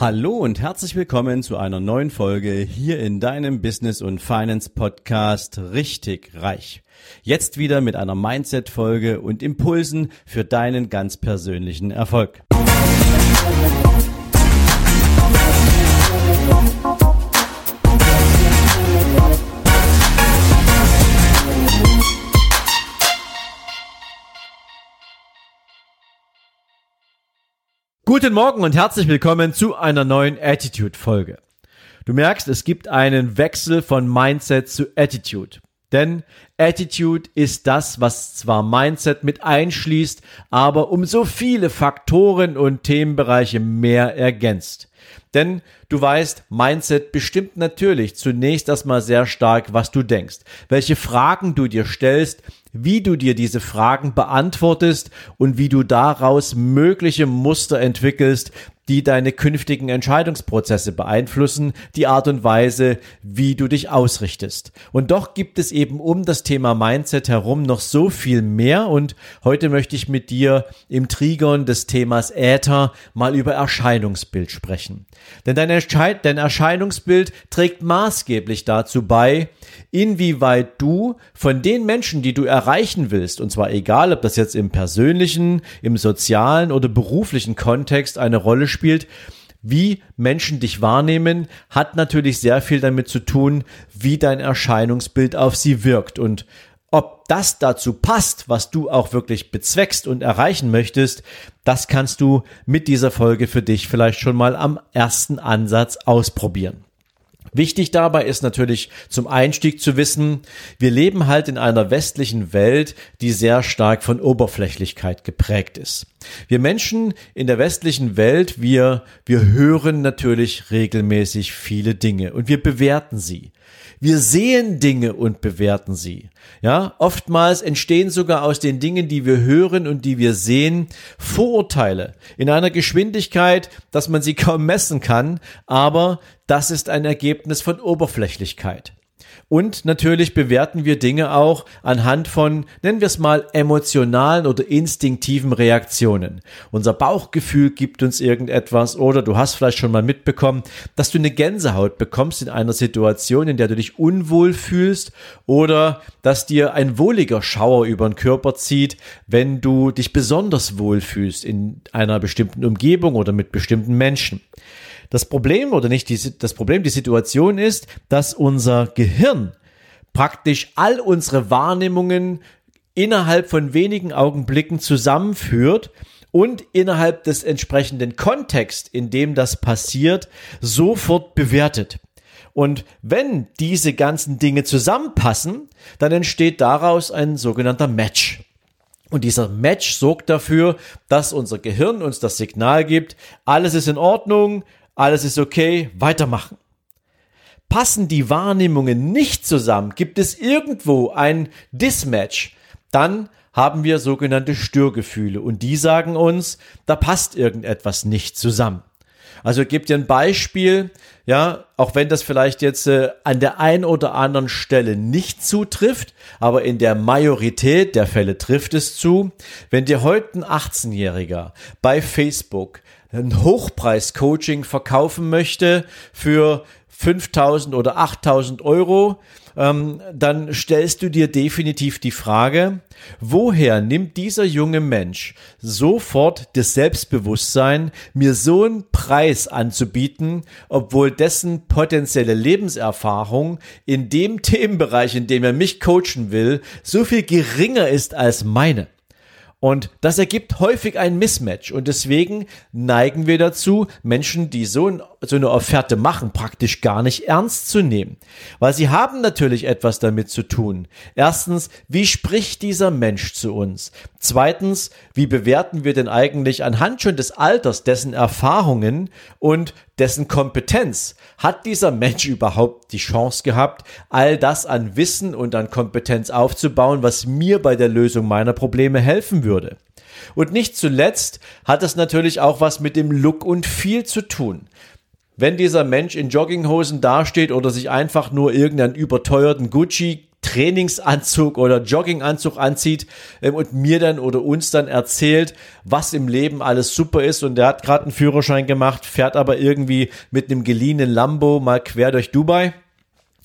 Hallo und herzlich willkommen zu einer neuen Folge hier in deinem Business und Finance Podcast Richtig Reich. Jetzt wieder mit einer Mindset Folge und Impulsen für deinen ganz persönlichen Erfolg. Guten Morgen und herzlich willkommen zu einer neuen Attitude-Folge. Du merkst, es gibt einen Wechsel von Mindset zu Attitude. Denn Attitude ist das, was zwar Mindset mit einschließt, aber um so viele Faktoren und Themenbereiche mehr ergänzt. Denn du weißt, Mindset bestimmt natürlich zunächst erstmal sehr stark, was du denkst, welche Fragen du dir stellst, wie du dir diese Fragen beantwortest und wie du daraus mögliche Muster entwickelst, die deine künftigen Entscheidungsprozesse beeinflussen, die Art und Weise, wie du dich ausrichtest. Und doch gibt es eben um das Thema Mindset herum noch so viel mehr und heute möchte ich mit dir im Trigon des Themas Äther mal über Erscheinungsbild sprechen. Denn dein, Erschei dein Erscheinungsbild trägt maßgeblich dazu bei, inwieweit du von den Menschen, die du erreichen willst, und zwar egal, ob das jetzt im persönlichen, im sozialen oder beruflichen Kontext eine Rolle spielt, wie Menschen dich wahrnehmen, hat natürlich sehr viel damit zu tun, wie dein Erscheinungsbild auf sie wirkt. Und ob das dazu passt, was du auch wirklich bezweckst und erreichen möchtest, das kannst du mit dieser Folge für dich vielleicht schon mal am ersten Ansatz ausprobieren. Wichtig dabei ist natürlich zum Einstieg zu wissen, wir leben halt in einer westlichen Welt, die sehr stark von Oberflächlichkeit geprägt ist. Wir Menschen in der westlichen Welt, wir, wir hören natürlich regelmäßig viele Dinge und wir bewerten sie. Wir sehen Dinge und bewerten sie. Ja, oftmals entstehen sogar aus den Dingen, die wir hören und die wir sehen, Vorurteile in einer Geschwindigkeit, dass man sie kaum messen kann, aber das ist ein Ergebnis von Oberflächlichkeit. Und natürlich bewerten wir Dinge auch anhand von, nennen wir es mal, emotionalen oder instinktiven Reaktionen. Unser Bauchgefühl gibt uns irgendetwas oder du hast vielleicht schon mal mitbekommen, dass du eine Gänsehaut bekommst in einer Situation, in der du dich unwohl fühlst oder dass dir ein wohliger Schauer über den Körper zieht, wenn du dich besonders wohl fühlst in einer bestimmten Umgebung oder mit bestimmten Menschen. Das Problem oder nicht die, das Problem, die Situation ist, dass unser Gehirn praktisch all unsere Wahrnehmungen innerhalb von wenigen Augenblicken zusammenführt und innerhalb des entsprechenden Kontext, in dem das passiert, sofort bewertet. Und wenn diese ganzen Dinge zusammenpassen, dann entsteht daraus ein sogenannter Match. Und dieser Match sorgt dafür, dass unser Gehirn uns das Signal gibt, alles ist in Ordnung, alles ist okay, weitermachen. Passen die Wahrnehmungen nicht zusammen, gibt es irgendwo ein Dismatch, dann haben wir sogenannte Störgefühle und die sagen uns, da passt irgendetwas nicht zusammen. Also gebt dir ein Beispiel, ja, auch wenn das vielleicht jetzt äh, an der einen oder anderen Stelle nicht zutrifft, aber in der Majorität der Fälle trifft es zu. Wenn dir heute ein 18-Jähriger bei Facebook ein Hochpreis-Coaching verkaufen möchte für 5000 oder 8000 Euro, ähm, dann stellst du dir definitiv die Frage, woher nimmt dieser junge Mensch sofort das Selbstbewusstsein, mir so einen Preis anzubieten, obwohl dessen potenzielle Lebenserfahrung in dem Themenbereich, in dem er mich coachen will, so viel geringer ist als meine. Und das ergibt häufig ein Mismatch. Und deswegen neigen wir dazu, Menschen, die so, so, eine Offerte machen, praktisch gar nicht ernst zu nehmen. Weil sie haben natürlich etwas damit zu tun. Erstens, wie spricht dieser Mensch zu uns? Zweitens, wie bewerten wir denn eigentlich anhand schon des Alters, dessen Erfahrungen und dessen Kompetenz? Hat dieser Mensch überhaupt die Chance gehabt, all das an Wissen und an Kompetenz aufzubauen, was mir bei der Lösung meiner Probleme helfen würde? Und nicht zuletzt hat es natürlich auch was mit dem Look und Feel zu tun. Wenn dieser Mensch in Jogginghosen dasteht oder sich einfach nur irgendeinen überteuerten Gucci Trainingsanzug oder Jogginganzug anzieht ähm, und mir dann oder uns dann erzählt, was im Leben alles super ist und der hat gerade einen Führerschein gemacht, fährt aber irgendwie mit einem geliehenen Lambo mal quer durch Dubai.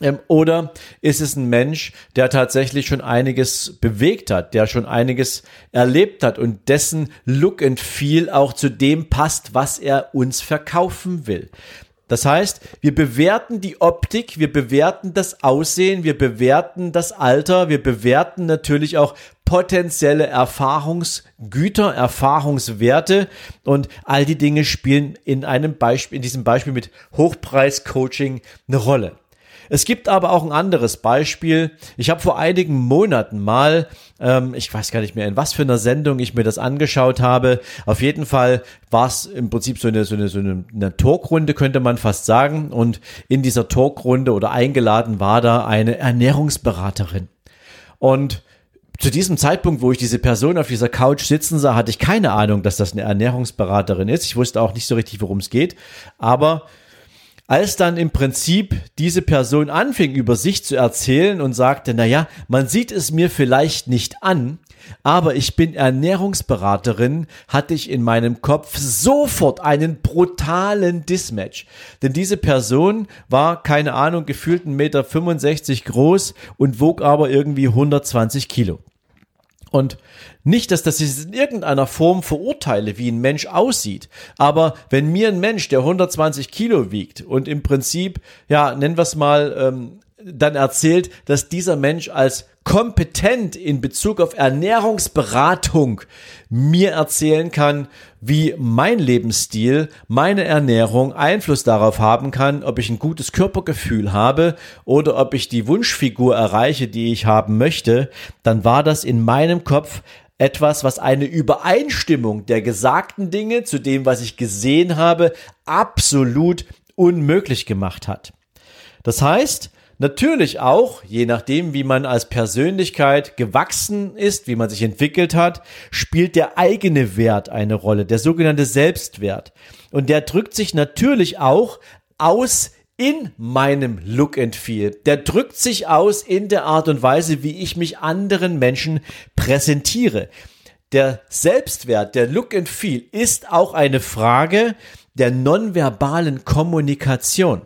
Ähm, oder ist es ein Mensch, der tatsächlich schon einiges bewegt hat, der schon einiges erlebt hat und dessen Look and Feel auch zu dem passt, was er uns verkaufen will? Das heißt, wir bewerten die Optik, wir bewerten das Aussehen, wir bewerten das Alter, wir bewerten natürlich auch potenzielle Erfahrungsgüter, Erfahrungswerte und all die Dinge spielen in einem Beispiel, in diesem Beispiel mit Hochpreis-Coaching eine Rolle. Es gibt aber auch ein anderes Beispiel. Ich habe vor einigen Monaten mal, ähm, ich weiß gar nicht mehr, in was für einer Sendung ich mir das angeschaut habe. Auf jeden Fall war es im Prinzip so eine, so eine, so eine, eine Talkrunde, könnte man fast sagen. Und in dieser Talkrunde oder eingeladen war da eine Ernährungsberaterin. Und zu diesem Zeitpunkt, wo ich diese Person auf dieser Couch sitzen sah, hatte ich keine Ahnung, dass das eine Ernährungsberaterin ist. Ich wusste auch nicht so richtig, worum es geht. Aber als dann im Prinzip diese Person anfing, über sich zu erzählen und sagte, na ja, man sieht es mir vielleicht nicht an, aber ich bin Ernährungsberaterin, hatte ich in meinem Kopf sofort einen brutalen Dismatch. Denn diese Person war, keine Ahnung, gefühlt 1,65 Meter groß und wog aber irgendwie 120 Kilo. Und nicht, dass das in irgendeiner Form verurteile, wie ein Mensch aussieht. Aber wenn mir ein Mensch, der 120 Kilo wiegt und im Prinzip, ja, nennen wir es mal, ähm, dann erzählt, dass dieser Mensch als kompetent in Bezug auf Ernährungsberatung mir erzählen kann, wie mein Lebensstil, meine Ernährung Einfluss darauf haben kann, ob ich ein gutes Körpergefühl habe oder ob ich die Wunschfigur erreiche, die ich haben möchte, dann war das in meinem Kopf etwas, was eine Übereinstimmung der gesagten Dinge zu dem, was ich gesehen habe, absolut unmöglich gemacht hat. Das heißt, Natürlich auch, je nachdem, wie man als Persönlichkeit gewachsen ist, wie man sich entwickelt hat, spielt der eigene Wert eine Rolle, der sogenannte Selbstwert. Und der drückt sich natürlich auch aus in meinem Look and Feel. Der drückt sich aus in der Art und Weise, wie ich mich anderen Menschen präsentiere. Der Selbstwert, der Look and Feel ist auch eine Frage der nonverbalen Kommunikation.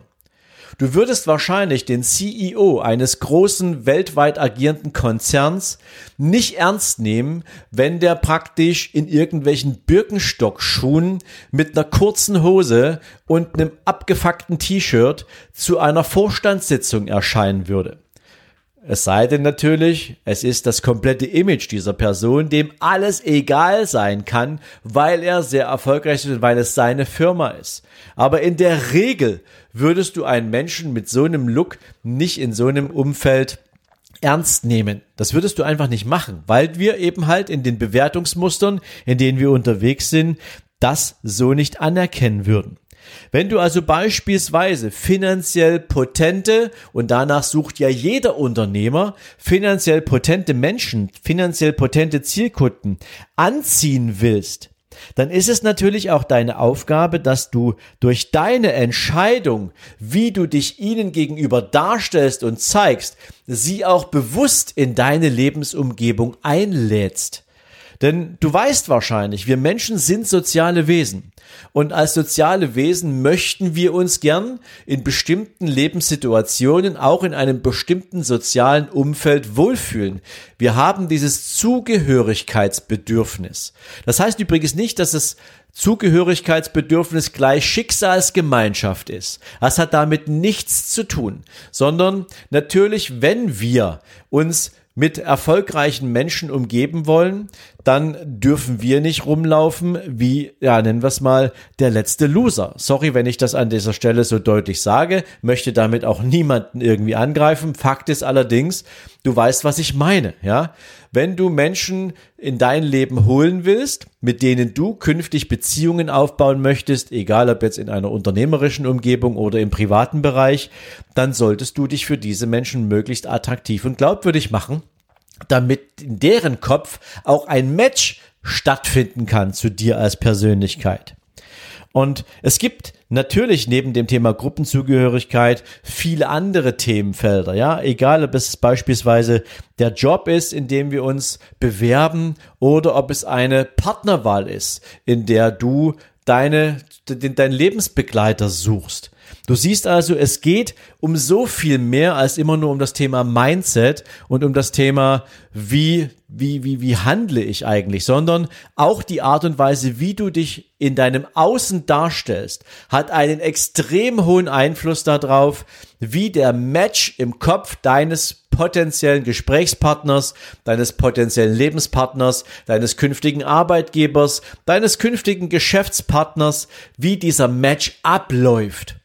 Du würdest wahrscheinlich den CEO eines großen weltweit agierenden Konzerns nicht ernst nehmen, wenn der praktisch in irgendwelchen Birkenstockschuhen mit einer kurzen Hose und einem abgefuckten T-Shirt zu einer Vorstandssitzung erscheinen würde. Es sei denn natürlich, es ist das komplette Image dieser Person, dem alles egal sein kann, weil er sehr erfolgreich ist und weil es seine Firma ist. Aber in der Regel würdest du einen Menschen mit so einem Look nicht in so einem Umfeld ernst nehmen. Das würdest du einfach nicht machen, weil wir eben halt in den Bewertungsmustern, in denen wir unterwegs sind, das so nicht anerkennen würden. Wenn du also beispielsweise finanziell potente, und danach sucht ja jeder Unternehmer, finanziell potente Menschen, finanziell potente Zielkunden anziehen willst, dann ist es natürlich auch deine Aufgabe, dass du durch deine Entscheidung, wie du dich ihnen gegenüber darstellst und zeigst, sie auch bewusst in deine Lebensumgebung einlädst. Denn du weißt wahrscheinlich, wir Menschen sind soziale Wesen. Und als soziale Wesen möchten wir uns gern in bestimmten Lebenssituationen, auch in einem bestimmten sozialen Umfeld wohlfühlen. Wir haben dieses Zugehörigkeitsbedürfnis. Das heißt übrigens nicht, dass es Zugehörigkeitsbedürfnis gleich Schicksalsgemeinschaft ist. Das hat damit nichts zu tun, sondern natürlich, wenn wir uns mit erfolgreichen Menschen umgeben wollen, dann dürfen wir nicht rumlaufen wie, ja, nennen wir es mal, der letzte Loser. Sorry, wenn ich das an dieser Stelle so deutlich sage, möchte damit auch niemanden irgendwie angreifen. Fakt ist allerdings, du weißt, was ich meine, ja. Wenn du Menschen in dein Leben holen willst, mit denen du künftig Beziehungen aufbauen möchtest, egal ob jetzt in einer unternehmerischen Umgebung oder im privaten Bereich, dann solltest du dich für diese Menschen möglichst attraktiv und glaubwürdig machen damit in deren Kopf auch ein Match stattfinden kann zu dir als Persönlichkeit. Und es gibt natürlich neben dem Thema Gruppenzugehörigkeit viele andere Themenfelder, ja, egal ob es beispielsweise der Job ist, in dem wir uns bewerben oder ob es eine Partnerwahl ist, in der du deine, deinen Lebensbegleiter suchst. Du siehst also, es geht um so viel mehr als immer nur um das Thema Mindset und um das Thema, wie, wie, wie, wie handle ich eigentlich, sondern auch die Art und Weise, wie du dich in deinem Außen darstellst, hat einen extrem hohen Einfluss darauf, wie der Match im Kopf deines potenziellen Gesprächspartners, deines potenziellen Lebenspartners, deines künftigen Arbeitgebers, deines künftigen Geschäftspartners, wie dieser Match abläuft.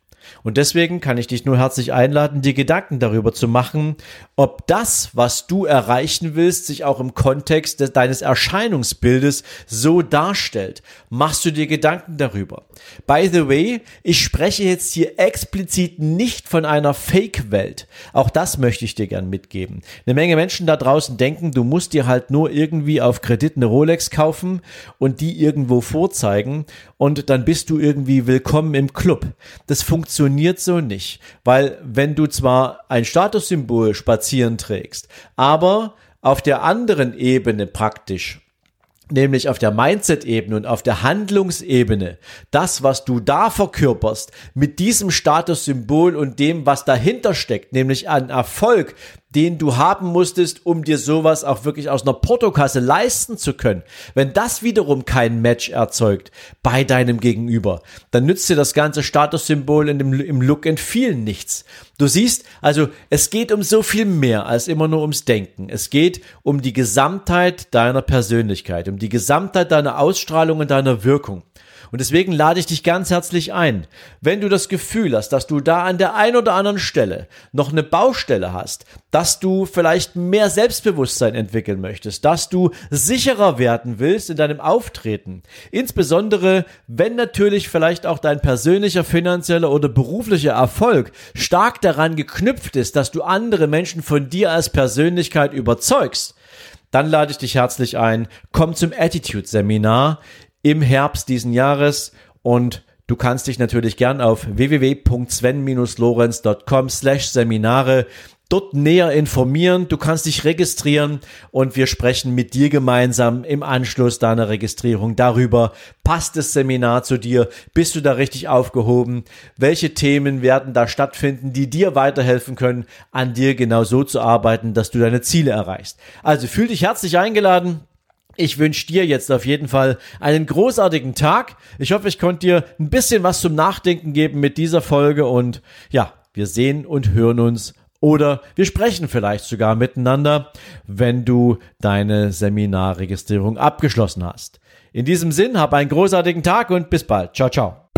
Und deswegen kann ich dich nur herzlich einladen, dir Gedanken darüber zu machen, ob das, was du erreichen willst, sich auch im Kontext des, deines Erscheinungsbildes so darstellt. Machst du dir Gedanken darüber? By the way, ich spreche jetzt hier explizit nicht von einer Fake-Welt. Auch das möchte ich dir gern mitgeben. Eine Menge Menschen da draußen denken, du musst dir halt nur irgendwie auf Kredit eine Rolex kaufen und die irgendwo vorzeigen und dann bist du irgendwie willkommen im Club. Das funktioniert so nicht, weil wenn du zwar ein Statussymbol spazieren trägst, aber auf der anderen Ebene praktisch nämlich auf der Mindset-Ebene und auf der Handlungsebene, das, was du da verkörperst, mit diesem Statussymbol und dem, was dahinter steckt, nämlich an Erfolg, den du haben musstest, um dir sowas auch wirklich aus einer Portokasse leisten zu können. Wenn das wiederum kein Match erzeugt bei deinem Gegenüber, dann nützt dir das ganze Statussymbol in dem, im Look and Feel nichts. Du siehst, also es geht um so viel mehr als immer nur ums Denken. Es geht um die Gesamtheit deiner Persönlichkeit, um die Gesamtheit deiner Ausstrahlung und deiner Wirkung. Und deswegen lade ich dich ganz herzlich ein, wenn du das Gefühl hast, dass du da an der einen oder anderen Stelle noch eine Baustelle hast, dass du vielleicht mehr Selbstbewusstsein entwickeln möchtest, dass du sicherer werden willst in deinem Auftreten. Insbesondere, wenn natürlich vielleicht auch dein persönlicher, finanzieller oder beruflicher Erfolg stark daran geknüpft ist, dass du andere Menschen von dir als Persönlichkeit überzeugst dann lade ich dich herzlich ein. Komm zum Attitude Seminar im Herbst diesen Jahres und Du kannst dich natürlich gern auf www.sven-lorenz.com slash Seminare dort näher informieren. Du kannst dich registrieren und wir sprechen mit dir gemeinsam im Anschluss deiner Registrierung darüber, passt das Seminar zu dir? Bist du da richtig aufgehoben? Welche Themen werden da stattfinden, die dir weiterhelfen können, an dir genau so zu arbeiten, dass du deine Ziele erreichst? Also fühl dich herzlich eingeladen. Ich wünsche dir jetzt auf jeden Fall einen großartigen Tag. Ich hoffe, ich konnte dir ein bisschen was zum Nachdenken geben mit dieser Folge und ja, wir sehen und hören uns oder wir sprechen vielleicht sogar miteinander, wenn du deine Seminarregistrierung abgeschlossen hast. In diesem Sinn, hab einen großartigen Tag und bis bald. Ciao, ciao.